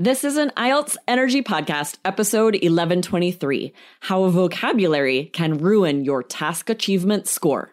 This is an IELTS Energy Podcast, episode 1123 How Vocabulary Can Ruin Your Task Achievement Score.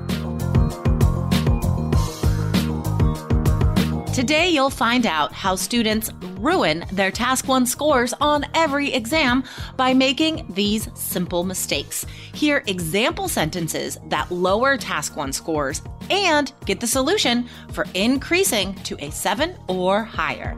Today, you'll find out how students ruin their Task 1 scores on every exam by making these simple mistakes. Hear example sentences that lower Task 1 scores and get the solution for increasing to a 7 or higher.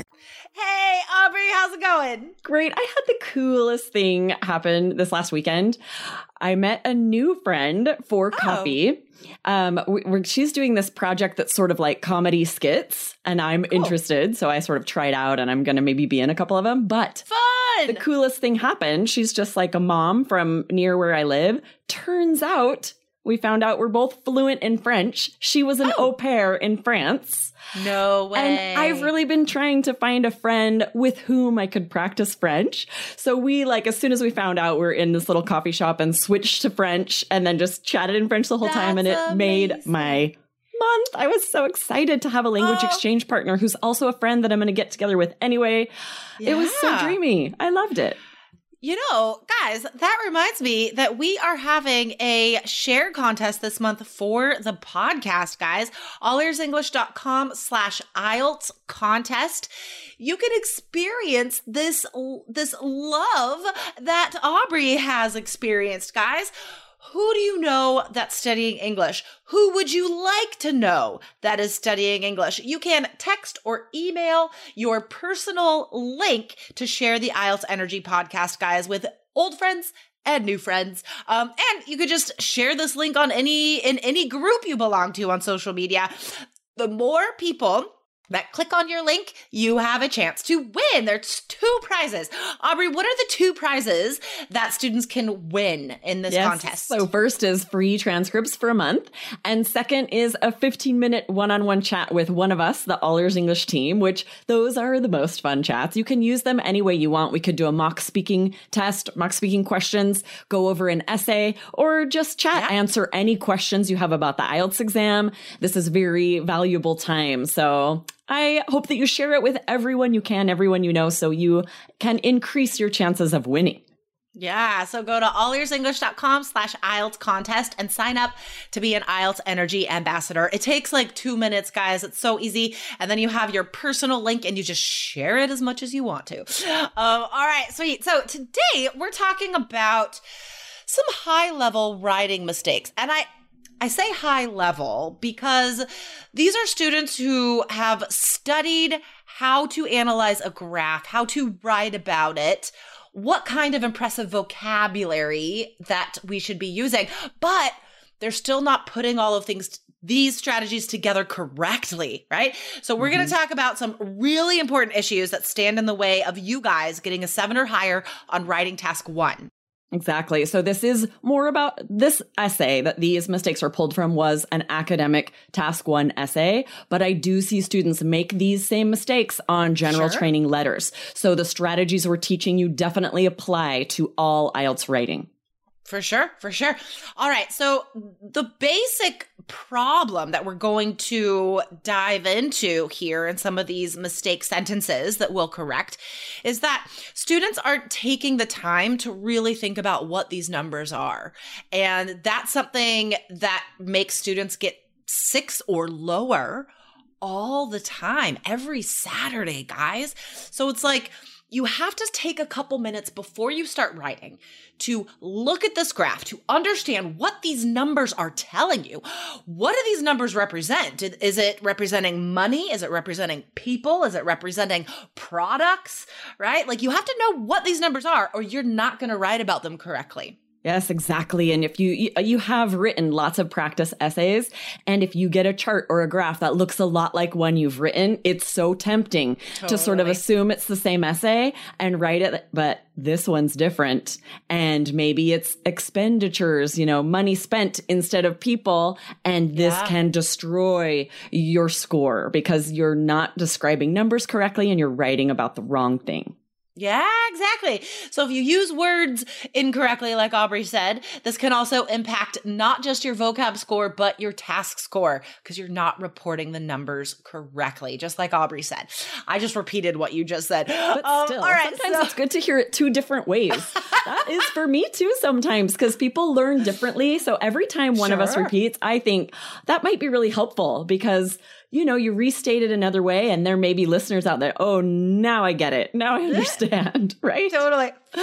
Hey, Aubrey, how's it going? Great. I had the coolest thing happen this last weekend. I met a new friend for Oh. coffee. Um, we, we're, she's doing this project that's sort of like comedy skits, and I'm interested. So I sort of tried out, and I'm going to maybe be in a couple of them. But Fun! the coolest thing happened. She's just like a mom from near where I live. Turns out we found out we're both fluent in French. She was an Oh. au pair in France. no way. And I've really been trying to find a friend with whom I could practice French. So we like as soon as we found out we're in this little coffee shop and switched to French and then just chatted in French the whole time and it That's made my month. I was so excited to have a language Oh. exchange partner who's also a friend that I'm going to get together with anyway. It was so dreamy. I loved it. You know, guys, that reminds me that we are having a share contest this month for the podcast, guys. allearsenglish.com slash IELTS contest. You can experience this, this love that Aubrey has experienced, guys. Who do you know that's studying English? Who would you like to know that is studying English? You can text or email your personal link to share the IELTS Energy podcast, guys, with old friends and new friends. Um, and you could just share this link on any in any group you belong to on social media. The more people that click on your link, you have a chance to win. There's two prizes. Aubrey, what are the two prizes that students can win in this Yes. contest? So first is free transcripts for a month, and second is a 15 minute one-on-one chat with one of us, the All Ears English team. Which those are the most fun chats. You can use them any way you want. We could do a mock speaking test, mock speaking questions, go over an essay, or just chat, Yeah. answer any questions you have about the IELTS exam. This is very valuable time. So. I hope that you share it with everyone you can, everyone you know, so you can increase your chances of winning. Yeah, so go to allearsenglish.com slash IELTS contest and sign up to be an IELTS Energy Ambassador. It takes like two minutes, guys. It's so easy. And then you have your personal link and you just share it as much as you want to. Um, all right, sweet. So today we're talking about some high level writing mistakes. And I, I say high level because these are students who have studied how to analyze a graph, how to write about it, what kind of impressive vocabulary that we should be using, but they're still not putting all of things these strategies together correctly, right? So we're going to mm-hmm. talk about some really important issues that stand in the way of you guys getting a 7 or higher on writing task 1. Exactly. So this is more about this essay that these mistakes are pulled from was an academic task one essay, but I do see students make these same mistakes on general Sure. training letters. So the strategies we're teaching you definitely apply to all IELTS writing. For sure, for sure. All right. So the basic problem that we're going to dive into here in some of these mistake sentences that we'll correct is that students aren't taking the time to really think about what these numbers are. And that's something that makes students get six or lower all the time, every Saturday, guys. So it's like, you have to take a couple minutes before you start writing to look at this graph to understand what these numbers are telling you. What do these numbers represent? Is it representing money? Is it representing people? Is it representing products? Right? Like you have to know what these numbers are or you're not going to write about them correctly. Yes, exactly. And if you uh, you have written lots of practice essays and if you get a chart or a graph that looks a lot like one you've written, it's so tempting totally. to sort of assume it's the same essay and write it, but this one's different and maybe it's expenditures, you know, money spent instead of people and this yeah. can destroy your score because you're not describing numbers correctly and you're writing about the wrong thing. Yeah, exactly. So if you use words incorrectly, like Aubrey said, this can also impact not just your vocab score, but your task score because you're not reporting the numbers correctly, just like Aubrey said. I just repeated what you just said. But um, still, all right, sometimes so- it's good to hear it two different ways. that is for me too sometimes because people learn differently. So every time one sure. of us repeats, I think that might be really helpful because you know, you restate it another way, and there may be listeners out there. Oh, now I get it. Now I understand. right? Totally.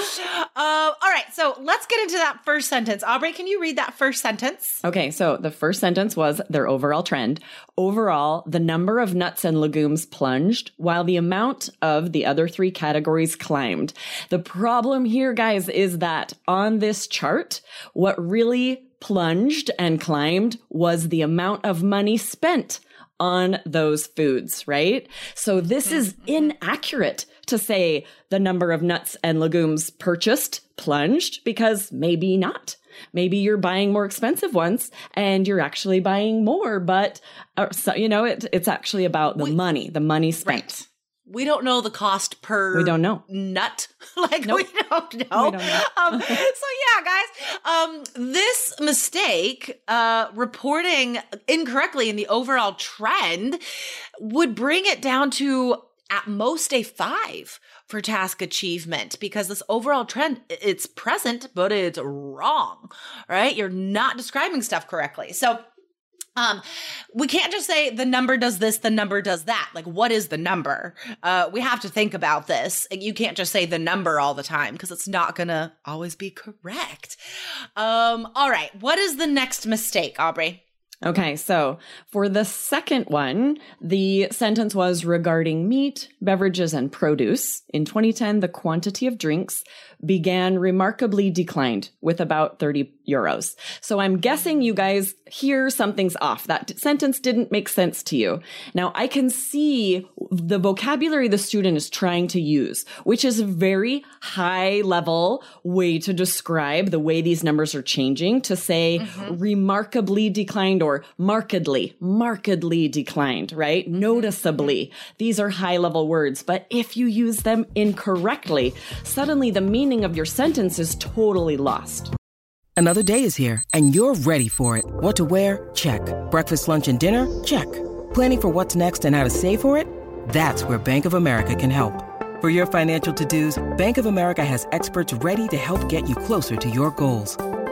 Uh, all right. So let's get into that first sentence. Aubrey, can you read that first sentence? Okay. So the first sentence was their overall trend. Overall, the number of nuts and legumes plunged, while the amount of the other three categories climbed. The problem here, guys, is that on this chart, what really plunged and climbed was the amount of money spent on those foods, right? So this is mm-hmm. inaccurate to say the number of nuts and legumes purchased plunged because maybe not. Maybe you're buying more expensive ones and you're actually buying more, but uh, so, you know, it, it's actually about the money, the money spent. Right we don't know the cost per we don't know. nut. Like nope. we don't know, we don't know. um, so yeah guys um, this mistake uh, reporting incorrectly in the overall trend would bring it down to at most a five for task achievement because this overall trend it's present but it's wrong right? You're not describing stuff correctly. So um, we can't just say the number does this, the number does that. Like, what is the number? Uh, we have to think about this. You can't just say the number all the time because it's not going to always be correct. Um, all right. What is the next mistake, Aubrey? Okay, so for the second one, the sentence was regarding meat, beverages, and produce. In 2010, the quantity of drinks began remarkably declined with about 30 euros. So I'm guessing you guys hear something's off. That sentence didn't make sense to you. Now I can see the vocabulary the student is trying to use, which is a very high level way to describe the way these numbers are changing to say mm-hmm. remarkably declined or markedly, markedly declined, right? Mm-hmm. Noticeably. These are high level words, but if you use them incorrectly, suddenly the meaning meaning of your sentence is totally lost. Another day is here, and you're ready for it. What to wear? Check. Breakfast, lunch, and dinner? Check. Planning for what's next and how to save for it? That's where Bank of America can help. For your financial to dos, Bank of America has experts ready to help get you closer to your goals.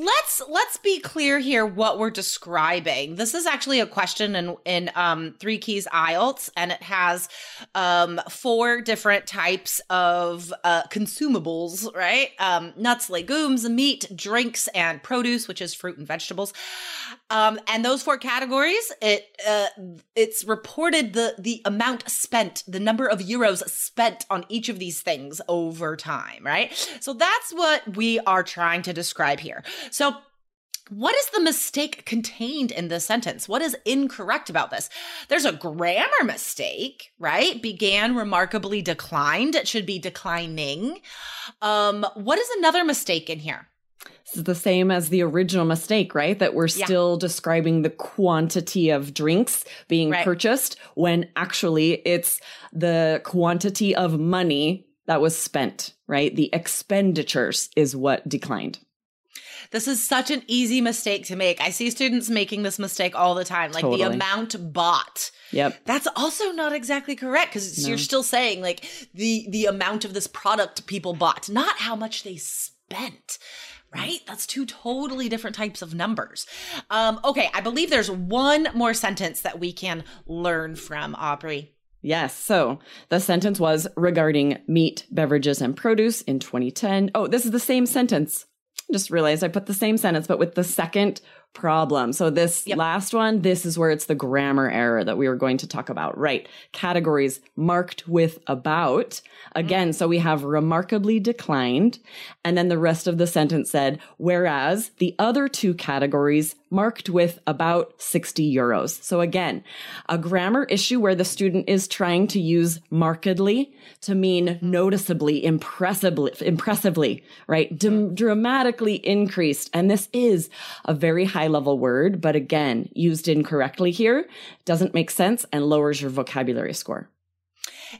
let's let's be clear here what we're describing. This is actually a question in in um, Three Keys IELTS, and it has um, four different types of uh, consumables, right? Um, nuts, legumes, meat, drinks, and produce, which is fruit and vegetables. Um, and those four categories, it uh, it's reported the the amount spent, the number of euros spent on each of these things over time, right? So that's what we are trying to describe here. So what is the mistake contained in this sentence? What is incorrect about this? There's a grammar mistake, right? Began remarkably declined. It should be declining. Um, what is another mistake in here? This is the same as the original mistake, right? That we're still describing the quantity of drinks being right. purchased when actually it's the quantity of money that was spent, right? The expenditures is what declined. This is such an easy mistake to make. I see students making this mistake all the time, like Totally. the amount bought. Yep. That's also not exactly correct because you're still saying like the the amount of this product people bought, not how much they spent. Right? That's two totally different types of numbers. Um, okay, I believe there's one more sentence that we can learn from Aubrey. Yes. So the sentence was regarding meat, beverages, and produce in 2010. Oh, this is the same sentence. Just realized I put the same sentence, but with the second problem. So this Yep. last one, this is where it's the grammar error that we were going to talk about. Right. Categories marked with about. Again, mm. so we have remarkably declined. And then the rest of the sentence said, whereas the other two categories marked with about 60 euros. So again, a grammar issue where the student is trying to use markedly to mean noticeably, impressively, impressively, right? Dam- dramatically increased. And this is a very high level word, but again, used incorrectly here doesn't make sense and lowers your vocabulary score.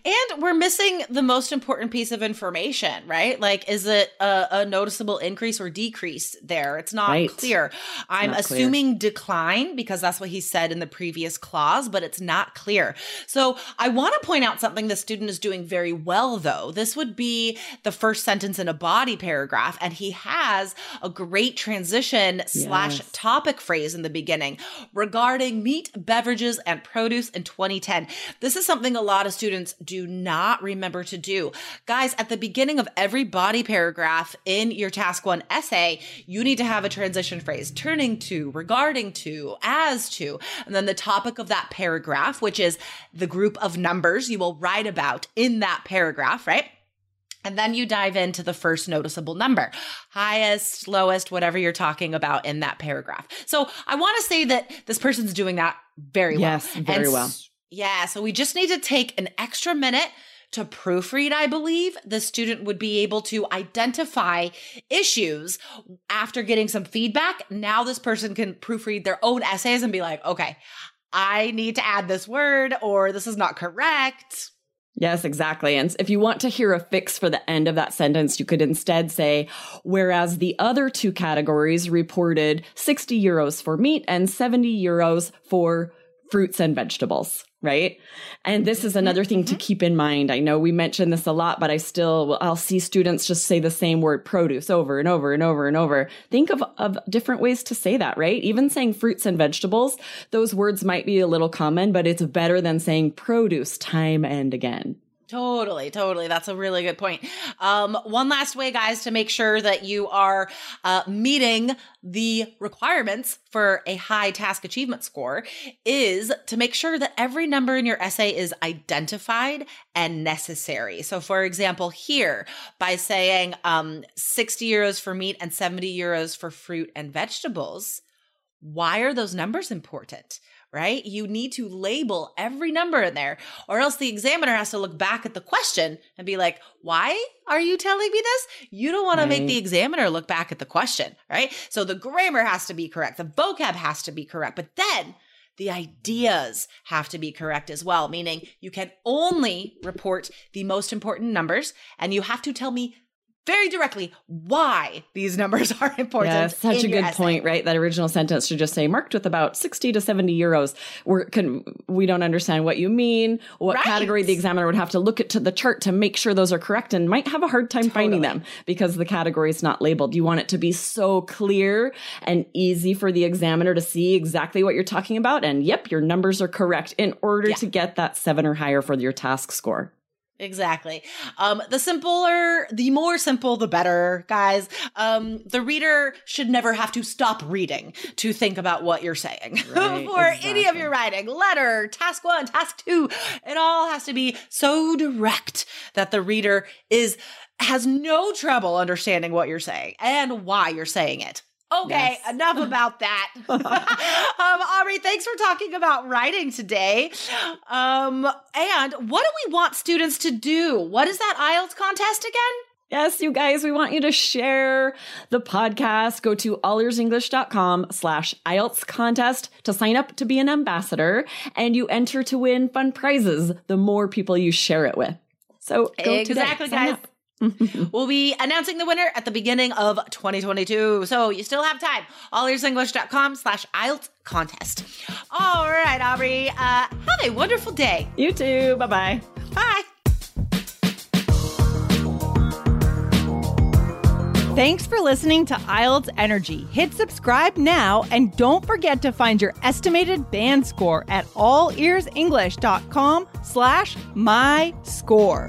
And we're missing the most important piece of information, right? Like, is it a, a noticeable increase or decrease there? It's not Right. clear. I'm Not clear. assuming decline because that's what he said in the previous clause, but it's not clear. So I want to point out something the student is doing very well, though. This would be the first sentence in a body paragraph, and he has a great transition slash topic phrase in the beginning regarding meat, beverages, and produce in 2010. This is something a lot of students do not remember to do. Guys, at the beginning of every body paragraph in your task one essay, you need to have a transition phrase turning to, regarding to, as to, and then the topic of that paragraph, which is the group of numbers you will write about in that paragraph, right? And then you dive into the first noticeable number, highest, lowest, whatever you're talking about in that paragraph. So I want to say that this person's doing that very well. Yes, very And well. Yeah. So we just need to take an extra minute to proofread, I believe. The student would be able to identify issues after getting some feedback. Now this person can proofread their own essays and be like, okay, I need to add this word or this is not correct. Yes, exactly. And if you want to hear a fix for the end of that sentence, you could instead say, whereas the other two categories reported 60 euros for meat and 70 euros for fruits and vegetables, right? And this is another thing to mm-hmm. keep in mind. I know we mention this a lot, but I still, I'll see students just say the same word produce over and over and over and over. Think of, of different ways to say that, right? Even saying fruits and vegetables, those words might be a little common, but it's better than saying produce time and again. Totally, totally. That's a really good point. Um, one last way, guys, to make sure that you are uh, meeting the requirements for a high task achievement score is to make sure that every number in your essay is identified and necessary. So, for example, here by saying um, 60 euros for meat and 70 euros for fruit and vegetables, why are those numbers important? Right? You need to label every number in there, or else the examiner has to look back at the question and be like, Why are you telling me this? You don't want to make the mm. examiner look back at the question, right? So the grammar has to be correct, the vocab has to be correct, but then the ideas have to be correct as well, meaning you can only report the most important numbers and you have to tell me very directly why these numbers are important. Yeah, such a good essay. point, right? That original sentence should just say marked with about 60 to 70 euros. We're can we don't understand what you mean, what Right. category the examiner would have to look at to the chart to make sure those are correct and might have a hard time finding them because the category is not labeled. You want it to be so clear and easy for the examiner to see exactly what you're talking about and yep, your numbers are correct in order Yeah. to get that 7 or higher for your task score. Exactly. Um, the simpler, the more simple, the better, guys. Um, the reader should never have to stop reading to think about what you're saying Right, for any of your writing. Letter, task one, task two. It all has to be so direct that the reader is has no trouble understanding what you're saying and why you're saying it. Okay, Yes. enough about that. um, Aubrey, thanks for talking about writing today. Um, and what do we want students to do? What is that IELTS contest again? Yes, you guys, we want you to share the podcast. Go to allearsenglish.com slash IELTS contest to sign up to be an ambassador and you enter to win fun prizes the more people you share it with. So go exactly, today. Sign guys. up. we'll be announcing the winner at the beginning of 2022. So you still have time. allearsenglish.com slash IELTS contest. All right, Aubrey. Uh, have a wonderful day. You too. Bye-bye. Bye. Thanks for listening to IELTS Energy. Hit subscribe now and don't forget to find your estimated band score at allearsenglish.com slash my score.